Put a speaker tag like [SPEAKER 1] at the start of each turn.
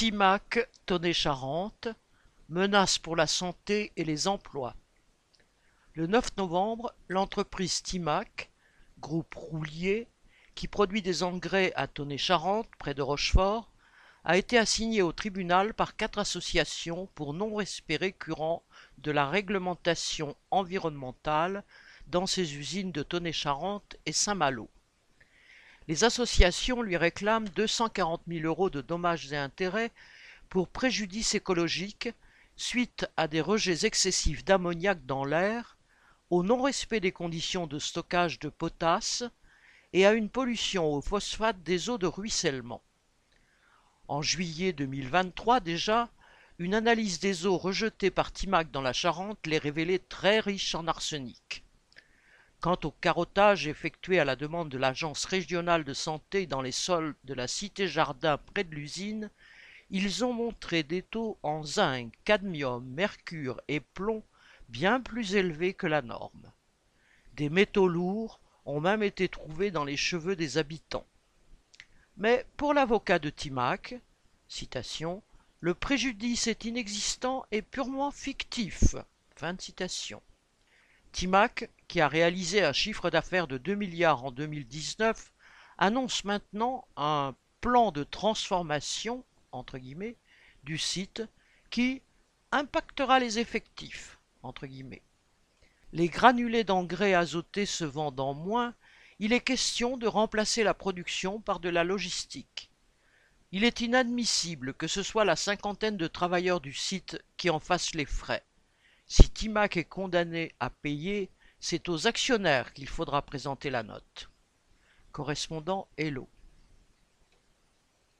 [SPEAKER 1] Timac Tonnet-Charente, menace pour la santé et les emplois. Le 9 novembre, l'entreprise Timac, groupe Roulier, qui produit des engrais à Tonnet-Charente, près de Rochefort, a été assignée au tribunal par quatre associations pour non-respect récurrent de la réglementation environnementale dans ses usines de Tonnet-Charente et Saint-Malo. Les associations lui réclament 240 000 euros de dommages et intérêts pour préjudice écologique suite à des rejets excessifs d'ammoniac dans l'air, au non-respect des conditions de stockage de potasse et à une pollution au phosphate des eaux de ruissellement. En juillet 2023 déjà, une analyse des eaux rejetées par Timac dans la Charente les révélait très riches en arsenic. Quant au carottage effectué à la demande de l'Agence régionale de santé dans les sols de la Cité Jardin près de l'usine, ils ont montré des taux en zinc, cadmium, mercure et plomb bien plus élevés que la norme. Des métaux lourds ont même été trouvés dans les cheveux des habitants. Mais pour l'avocat de Timac, citation, le préjudice est inexistant et purement fictif. Fin. Timac, qui a réalisé un chiffre d'affaires de 2 milliards en 2019, annonce maintenant un plan de transformation du site qui impactera les effectifs. Les granulés d'engrais azotés se vendant moins, il est question de remplacer la production par de la logistique. Il est inadmissible que ce soit la cinquantaine de travailleurs du site qui en fassent les frais. Si Timac est condamné à payer, c'est aux actionnaires qu'il faudra présenter la note. Correspondant Hello.